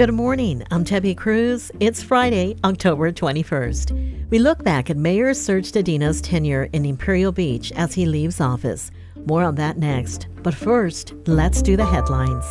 Good morning. I'm Debbie Cruz. It's Friday, October 21st. We look back at Mayor Serge Dedina's tenure in Imperial Beach as he leaves office. More on that next. But first, let's do the headlines.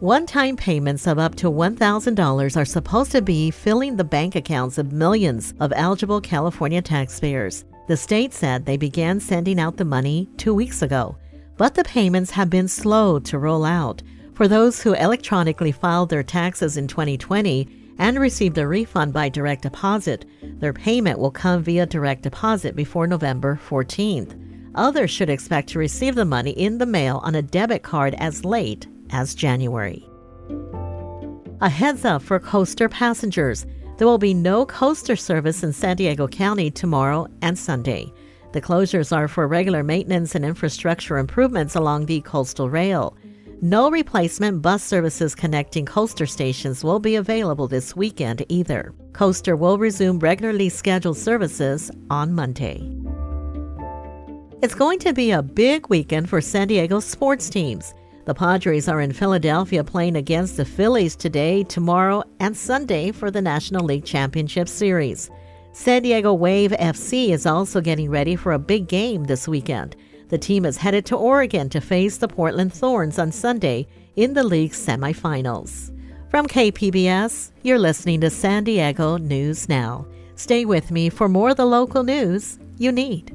One time payments of up to $1,000 are supposed to be filling the bank accounts of millions of eligible California taxpayers. The state said they began sending out the money two weeks ago, but the payments have been slow to roll out. For those who electronically filed their taxes in 2020 and received a refund by direct deposit, their payment will come via direct deposit before November 14th. Others should expect to receive the money in the mail on a debit card as late as January. A heads up for coaster passengers. There will be no coaster service in San Diego County tomorrow and Sunday. The closures are for regular maintenance and infrastructure improvements along the coastal rail. No replacement bus services connecting coaster stations will be available this weekend either. Coaster will resume regularly scheduled services on Monday. It's going to be a big weekend for San Diego sports teams. The Padres are in Philadelphia playing against the Phillies today, tomorrow, and Sunday for the National League Championship Series. San Diego Wave FC is also getting ready for a big game this weekend. The team is headed to Oregon to face the Portland Thorns on Sunday in the league's semifinals. From KPBS, you're listening to San Diego News Now. Stay with me for more of the local news you need.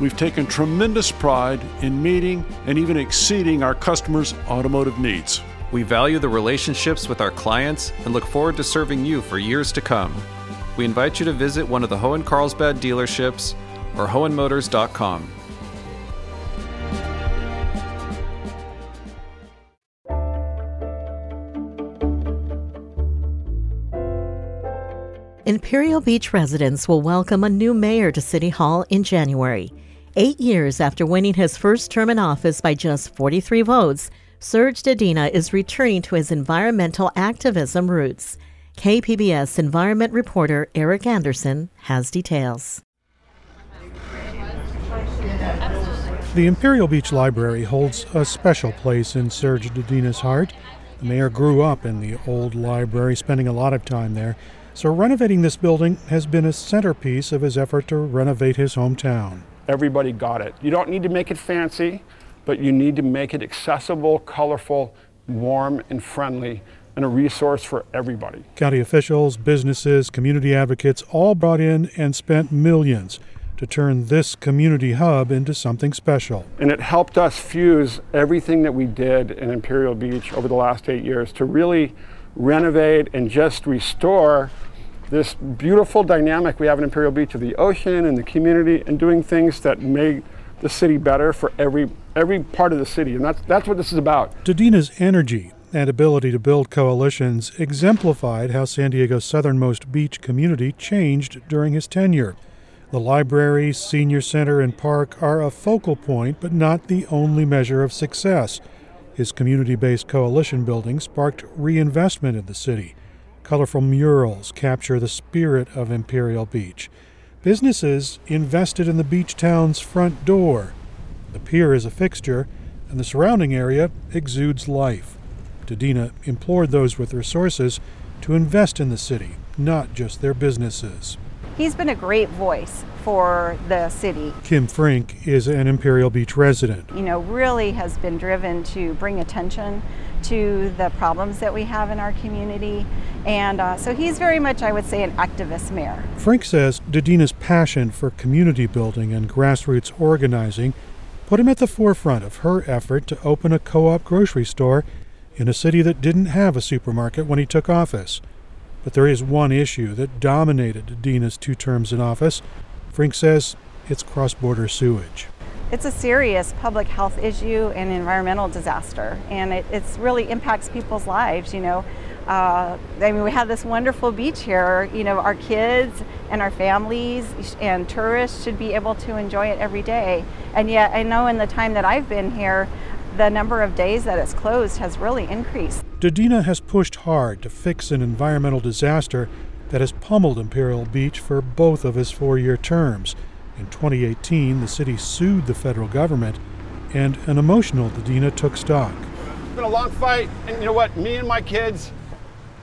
we've taken tremendous pride in meeting and even exceeding our customers' automotive needs. We value the relationships with our clients and look forward to serving you for years to come. We invite you to visit one of the Hoehn Carlsbad dealerships or hoehnmotors.com. Imperial Beach residents will welcome a new mayor to City Hall in January. Eight years after winning his first term in office by just 43 votes, Serge Dedina is returning to his environmental activism roots. KPBS environment reporter Eric Anderson has details. The Imperial Beach Library holds a special place in Serge Dedina's heart. The mayor grew up in the old library, spending a lot of time there. So, renovating this building has been a centerpiece of his effort to renovate his hometown. Everybody got it. You don't need to make it fancy, but you need to make it accessible, colorful, warm, and friendly, and a resource for everybody. County officials, businesses, community advocates all brought in and spent millions to turn this community hub into something special. And it helped us fuse everything that we did in Imperial Beach over the last eight years to really renovate and just restore this beautiful dynamic we have in Imperial Beach of the ocean and the community and doing things that make the city better for every every part of the city. And that's that's what this is about. Dedina's energy and ability to build coalitions exemplified how San Diego's southernmost beach community changed during his tenure. The library, senior center, and park are a focal point, but not the only measure of success. His community based coalition building sparked reinvestment in the city. Colorful murals capture the spirit of Imperial Beach. Businesses invested in the beach town's front door. The pier is a fixture, and the surrounding area exudes life. Dedina implored those with resources to invest in the city, not just their businesses. He's been a great voice for the city. Kim Frink is an Imperial Beach resident. You know, really has been driven to bring attention to the problems that we have in our community. And uh, so he's very much, I would say, an activist mayor. Frank says Dedina's passion for community building and grassroots organizing put him at the forefront of her effort to open a co op grocery store in a city that didn't have a supermarket when he took office. But there is one issue that dominated Dedina's two terms in office. Frink says it's cross border sewage. It's a serious public health issue and environmental disaster, and it it's really impacts people's lives. You know, uh, I mean, we have this wonderful beach here. You know, our kids and our families and tourists should be able to enjoy it every day. And yet, I know in the time that I've been here, the number of days that it's closed has really increased. Dedina has pushed hard to fix an environmental disaster that has pummeled Imperial Beach for both of his four year terms. In 2018, the city sued the federal government, and an emotional Dedina took stock. It's been a long fight, and you know what? Me and my kids,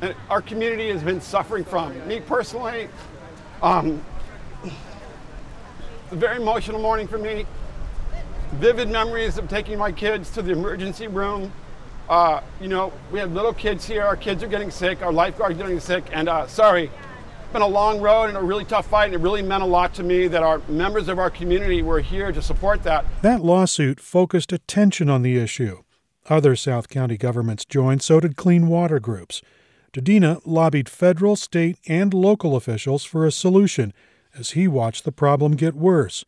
and our community has been suffering from. Me personally, um, a very emotional morning for me. Vivid memories of taking my kids to the emergency room. Uh, you know, we have little kids here. Our kids are getting sick. Our lifeguards getting sick. And uh, sorry, been a long road and a really tough fight, and it really meant a lot to me that our members of our community were here to support that. That lawsuit focused attention on the issue. Other South County governments joined, so did clean water groups. Dedina lobbied federal, state, and local officials for a solution as he watched the problem get worse.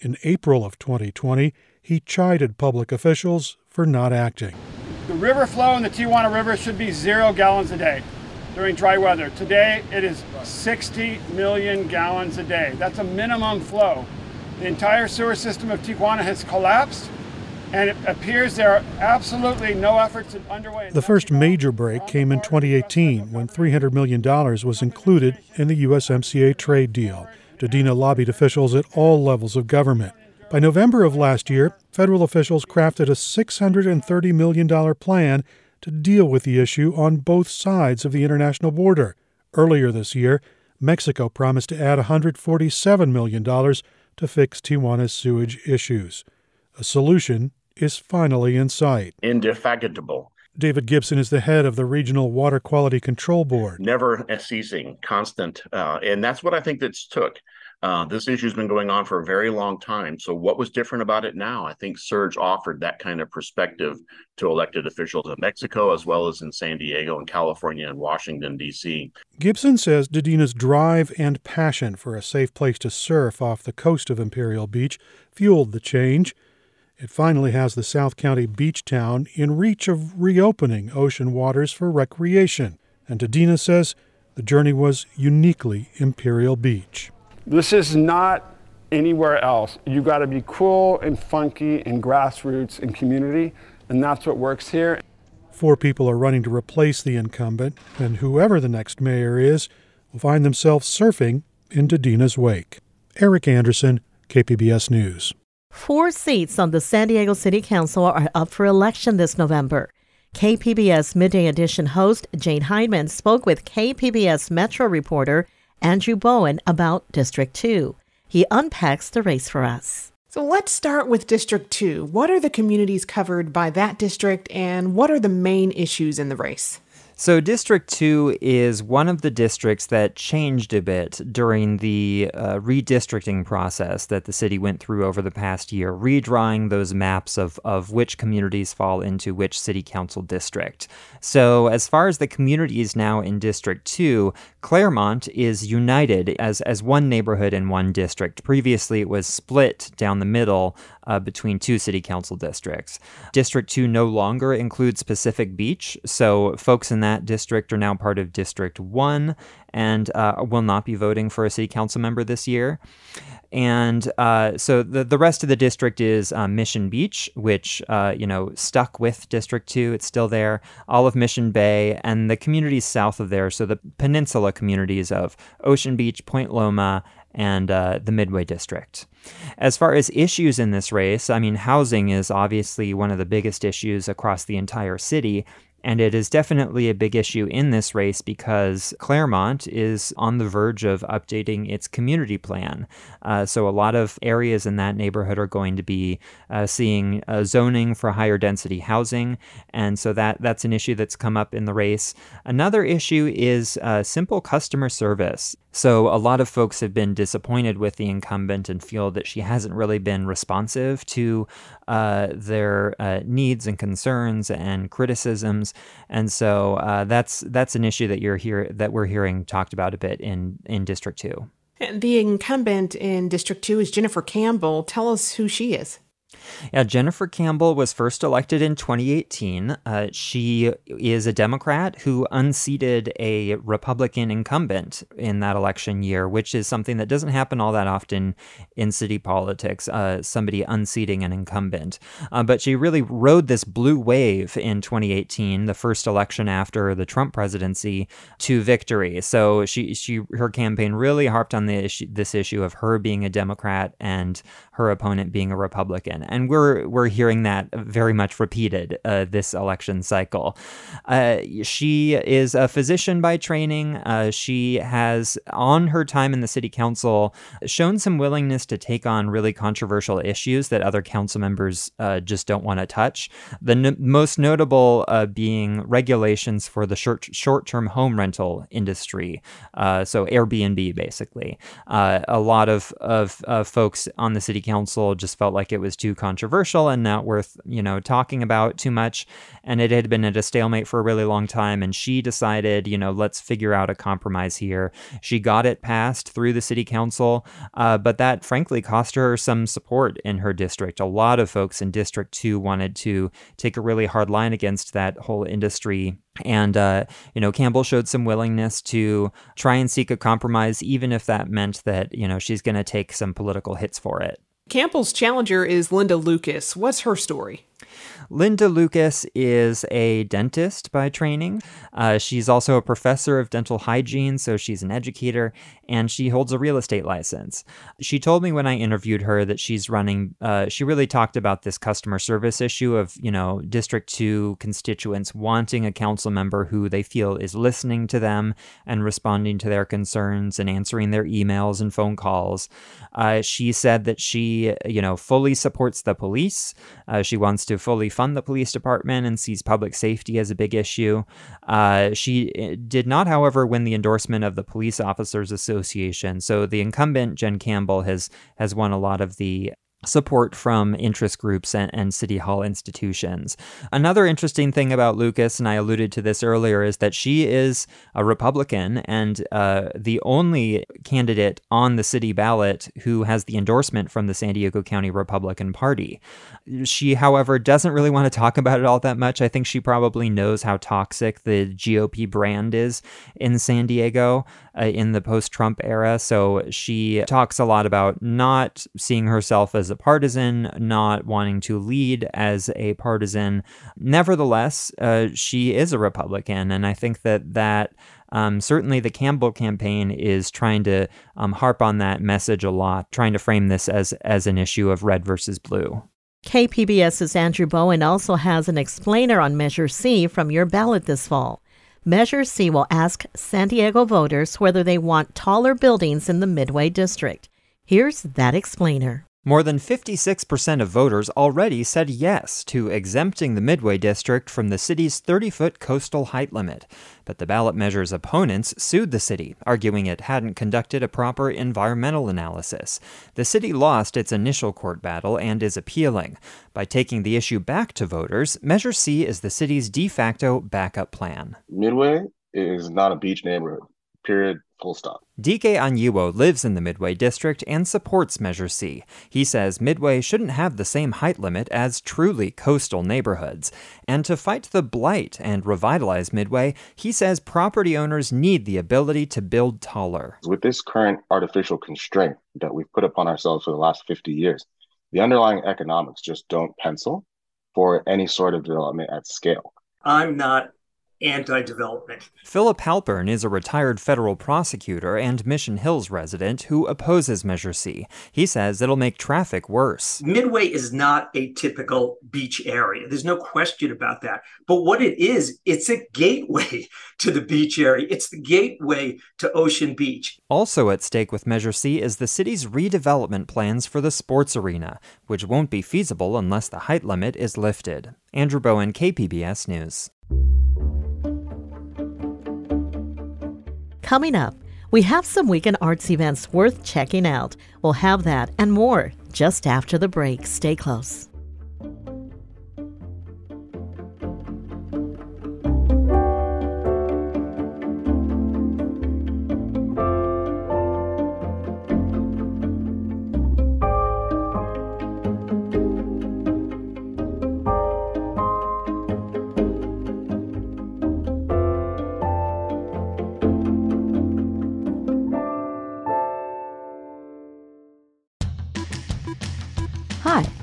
In April of 2020, he chided public officials for not acting. The river flow in the Tijuana River should be zero gallons a day during dry weather. Today it is 60 million gallons a day. That's a minimum flow. The entire sewer system of Tijuana has collapsed, and it appears there are absolutely no efforts underway. The first major break came in 2018 when $300 million was included in the USMCA trade deal. Dedina lobbied officials at all levels of government. By November of last year, federal officials crafted a $630 million plan to deal with the issue on both sides of the international border. Earlier this year, Mexico promised to add $147 million to fix Tijuana's sewage issues. A solution is finally in sight. Indefatigable. David Gibson is the head of the Regional Water Quality Control Board. Never ceasing, constant. Uh, and that's what I think that's took. Uh, this issue's been going on for a very long time. So, what was different about it now? I think Serge offered that kind of perspective to elected officials in Mexico, as well as in San Diego and California and Washington, D.C. Gibson says Dedina's drive and passion for a safe place to surf off the coast of Imperial Beach fueled the change. It finally has the South County beach town in reach of reopening ocean waters for recreation. And Dedina says the journey was uniquely Imperial Beach. This is not anywhere else. You got to be cool and funky and grassroots and community, and that's what works here. Four people are running to replace the incumbent, and whoever the next mayor is will find themselves surfing in Dedina's wake. Eric Anderson, KPBS News. Four seats on the San Diego City Council are up for election this November. KPBS Midday Edition host Jade Hindmon spoke with KPBS Metro reporter Andrew Bowen about District 2. He unpacks the race for us. So let's start with District 2. What are the communities covered by that district, and what are the main issues in the race? So, District 2 is one of the districts that changed a bit during the uh, redistricting process that the city went through over the past year, redrawing those maps of, of which communities fall into which city council district. So, as far as the communities now in District 2, Clairemont is united as, as one neighborhood in one district. Previously, it was split down the middle uh, between two city council districts. District 2 no longer includes Pacific Beach, so folks in that district are now part of District 1 and uh, will not be voting for a city council member this year. And uh, so the, the rest of the district is uh, Mission Beach, which, uh, you know, stuck with District 2. It's still there. All of Mission Bay and the communities south of there. So the peninsula communities of Ocean Beach, Point Loma, and uh, the Midway District. As far as issues in this race, I mean, housing is obviously one of the biggest issues across the entire city. And it is definitely a big issue in this race because Clairemont is on the verge of updating its community plan. Uh, so a lot of areas in that neighborhood are going to be uh, seeing uh, zoning for higher density housing. And so that, that's an issue that's come up in the race. Another issue is uh, simple customer service. So, a lot of folks have been disappointed with the incumbent and feel that she hasn't really been responsive to uh, their uh, needs and concerns and criticisms, and so uh, that's that's an issue that you're here that we're hearing talked about a bit in in District Two. The incumbent in District Two is Jennifer Campbell. Tell us who she is. Yeah, Jennifer Campbell was first elected in 2018. Uh, she is a Democrat who unseated a Republican incumbent in that election year, which is something that doesn't happen all that often in city politics, uh, somebody unseating an incumbent. Uh, but she really rode this blue wave in 2018, the first election after the Trump presidency, to victory. So she, she her campaign really harped on the issue, this issue of her being a Democrat and her opponent being a Republican. And we're we're hearing that very much repeated uh, this election cycle. Uh, she is a physician by training. Uh, she has, on her time in the city council, shown some willingness to take on really controversial issues that other council members uh, just don't want to touch. The most notable uh, being regulations for the short short term home rental industry, uh, so Airbnb basically. a lot of of folks on the city council just felt like it was too controversial and not worth, you know, talking about too much. And it had been at a stalemate for a really long time. And she decided, you know, let's figure out a compromise here. She got it passed through the city council, uh, but that frankly cost her some support in her district. A lot of folks in District 2 wanted to take a really hard line against that whole industry and, uh, you know, Campbell showed some willingness to try and seek a compromise, even if that meant that, you know, she's going to take some political hits for it. Campbell's challenger is Linda Lucas. What's her story? Linda Lucas is a dentist by training. Uh, she's also a professor of dental hygiene, so she's an educator, and she holds a real estate license. She told me when I interviewed her that she's running, uh, she really talked about this customer service issue of, you know, District 2 constituents wanting a council member who they feel is listening to them and responding to their concerns and answering their emails and phone calls. Uh, she said that she, you know, fully supports the police. Uh, she wants to fully fund the police department and sees public safety as a big issue. Uh, she eh, did not, however, win the endorsement of the Police Officers Association. So the incumbent, Jen Campbell, has has won a lot of the support from interest groups and, and, city hall institutions. Another interesting thing about Lucas, and I alluded to this earlier, is that she is a Republican and uh, the only candidate on the city ballot who has the endorsement from the San Diego County Republican Party. She, however, doesn't really want to talk about it all that much. I think she probably knows how toxic the GOP brand is in San Diego uh, in the post Trump era. So she talks a lot about not seeing herself as a partisan, not wanting to lead as a partisan. Nevertheless, uh, she is a Republican. And I think that that. Um, certainly, the Campbell campaign is trying to um, harp on that message a lot, trying to frame this as as an issue of red versus blue. KPBS's Andrew Bowen also has an explainer on Measure C from your ballot this fall. Measure C will ask San Diego voters whether they want taller buildings in the Midway District. Here's that explainer. More than 56% of voters already said yes to exempting the Midway District from the city's 30 foot coastal height limit. But the ballot measure's opponents sued the city, arguing it hadn't conducted a proper environmental analysis. The city lost its initial court battle and is appealing. By taking the issue back to voters, Measure C is the city's de facto backup plan. Midway is not a beach neighborhood, period, full stop. DK Anyiwo lives in the Midway district and supports Measure C. He says Midway shouldn't have the same height limit as truly coastal neighborhoods. And to fight the blight and revitalize Midway, he says property owners need the ability to build taller. With this current artificial constraint that we've put upon ourselves for the last 50 years, the underlying economics just don't pencil for any sort of development at scale. I'm not anti development. Philip Halpern is a retired federal prosecutor and Mission Hills resident who opposes Measure C. He says it'll make traffic worse. Midway is not a typical beach area. There's no question about that. But what it is, it's a gateway to the beach area, it's the gateway to Ocean Beach. Also at stake with Measure C is the city's redevelopment plans for the sports arena, which won't be feasible unless the height limit is lifted. Andrew Bowen, KPBS News. Coming up, we have some weekend arts events worth checking out. We'll have that and more just after the break. Stay close.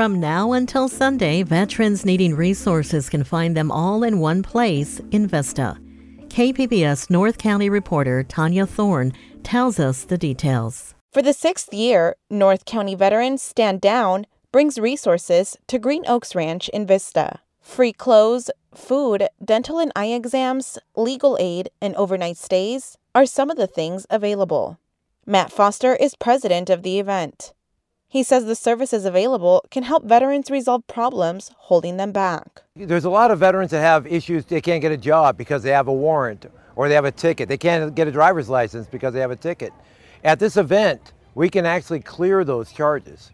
From now until Sunday, veterans needing resources can find them all in one place in Vista. KPBS North County reporter Tania Thorne tells us the details. For the sixth year, North County veterans Stand Down brings resources to Green Oaks Ranch in Vista. Free clothes, food, dental and eye exams, legal aid, and overnight stays are some of the things available. Matt Foster is president of the event. He says the services available can help veterans resolve problems holding them back. There's a lot of veterans that have issues they can't get a job because they have a warrant or they have a ticket. They can't get a driver's license because they have a ticket. At this event, we can actually clear those charges.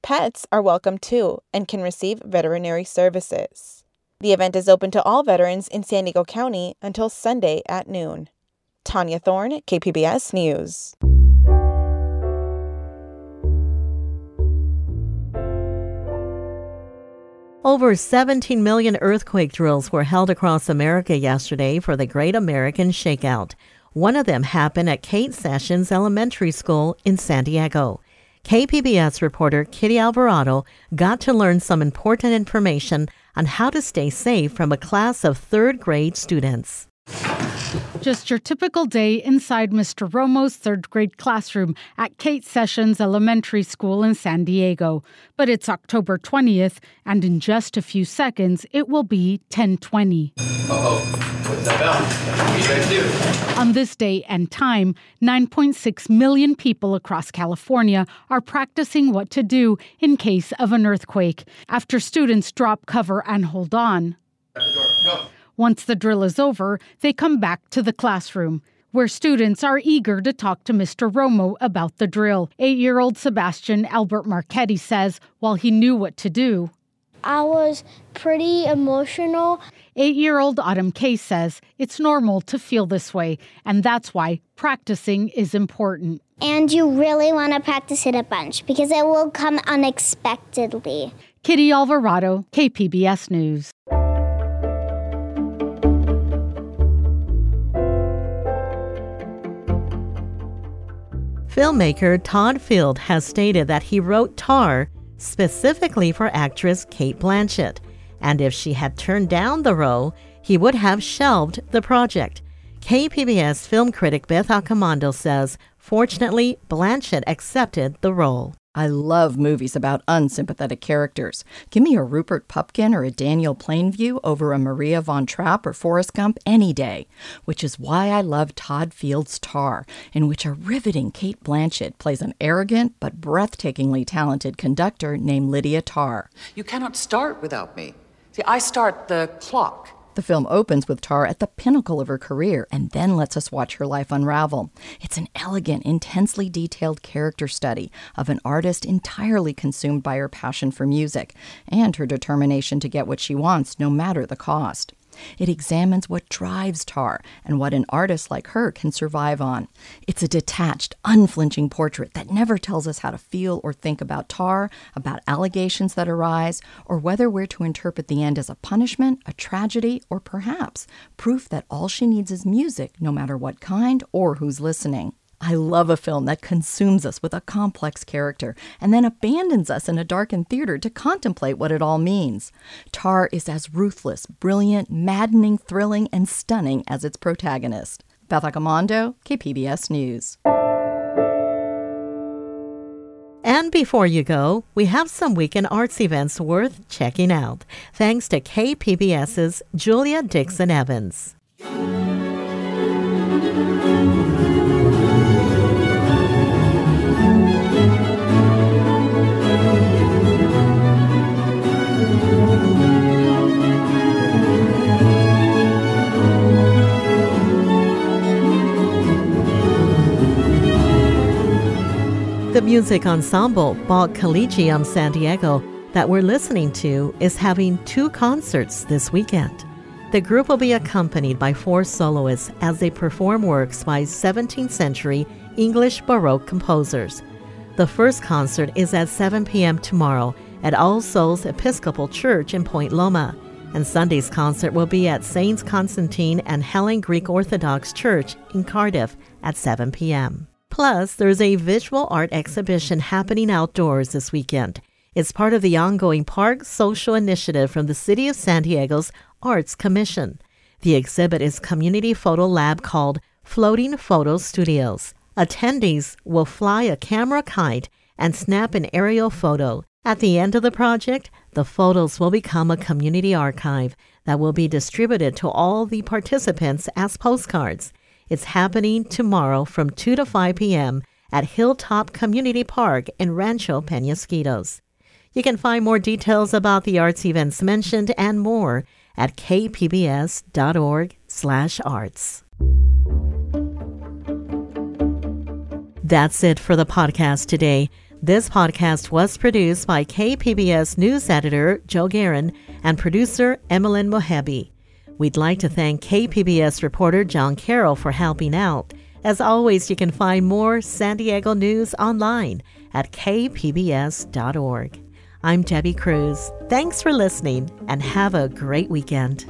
Pets are welcome too and can receive veterinary services. The event is open to all veterans in San Diego County until Sunday at noon. Tania Thorne, KPBS News. Over 17 million earthquake drills were held across America yesterday for the Great American Shakeout. One of them happened at Kate Sessions Elementary School in San Diego. KPBS reporter Kitty Alvarado got to learn some important information on how to stay safe from a class of third grade students. Just your typical day inside Mr. Romo's third grade classroom at Kate Sessions Elementary School in San Diego. But it's October 20th, and in just a few seconds, it will be 1020. Uh-oh. What's that bell? What do you guys do? On this day and time, 9.6 million people across California are practicing what to do in case of an earthquake after students drop cover and hold on. Once the drill is over, they come back to the classroom, where students are eager to talk to Mr. Romo about the drill. Eight year old Sebastian Albert Marchetti says while he knew what to do, I was pretty emotional. Eight year old Autumn Kay says it's normal to feel this way, and that's why practicing is important. And you really want to practice it a bunch because it will come unexpectedly. Kitty Alvarado, KPBS News. Filmmaker Todd Field has stated that he wrote Tar specifically for actress Cate Blanchett, and if she had turned down the role, he would have shelved the project. KPBS film critic Beth Accomando says, fortunately, Blanchett accepted the role. I love movies about unsympathetic characters. Give me a Rupert Pupkin or a Daniel Plainview over a Maria von Trapp or Forrest Gump any day, which is why I love Todd Field's Tar, in which a riveting Cate Blanchett plays an arrogant but breathtakingly talented conductor named Lydia Tar. You cannot start without me. See, I start the clock. The film opens with Tar at the pinnacle of her career and then lets us watch her life unravel. It's an elegant, intensely detailed character study of an artist entirely consumed by her passion for music and her determination to get what she wants no matter the cost. It examines what drives Tar and what an artist like her can survive on. It's a detached, unflinching portrait that never tells us how to feel or think about Tar, about allegations that arise, or whether we're to interpret the end as a punishment, a tragedy, or perhaps proof that all she needs is music, no matter what kind or who's listening. I love a film that consumes us with a complex character and then abandons us in a darkened theater to contemplate what it all means. Tar is as ruthless, brilliant, maddening, thrilling, and stunning as its protagonist. Beth Accomando, KPBS News. And before you go, we have some weekend arts events worth checking out, thanks to KPBS's Julia Dixon Evans. Music ensemble Bach Collegium San Diego that we're listening to is having two concerts this weekend. The group will be accompanied by four soloists as they perform works by 17th century English Baroque composers. The first concert is at 7 p.m. tomorrow at All Souls Episcopal Church in Point Loma, and Sunday's concert will be at Saints Constantine and Helen Greek Orthodox Church in Cardiff at 7 p.m. Plus, there's a visual art exhibition happening outdoors this weekend. It's part of the ongoing Park Social Initiative from the City of San Diego's Arts Commission. The exhibit is community photo lab called Floating Photo Studios. Attendees will fly a camera kite and snap an aerial photo. At the end of the project, the photos will become a community archive that will be distributed to all the participants as postcards. It's happening tomorrow from 2 to 5 p.m. at Hilltop Community Park in Rancho Penasquitos. You can find more details about the arts events mentioned and more at kpbs.org/arts. That's it for the podcast today. This podcast was produced by KPBS news editor Joe Guerin and producer Emilyn Mohebbi. We'd like to thank KPBS reporter John Carroll for helping out. As always, you can find more San Diego news online at kpbs.org. I'm Debbie Cruz. Thanks for listening and have a great weekend.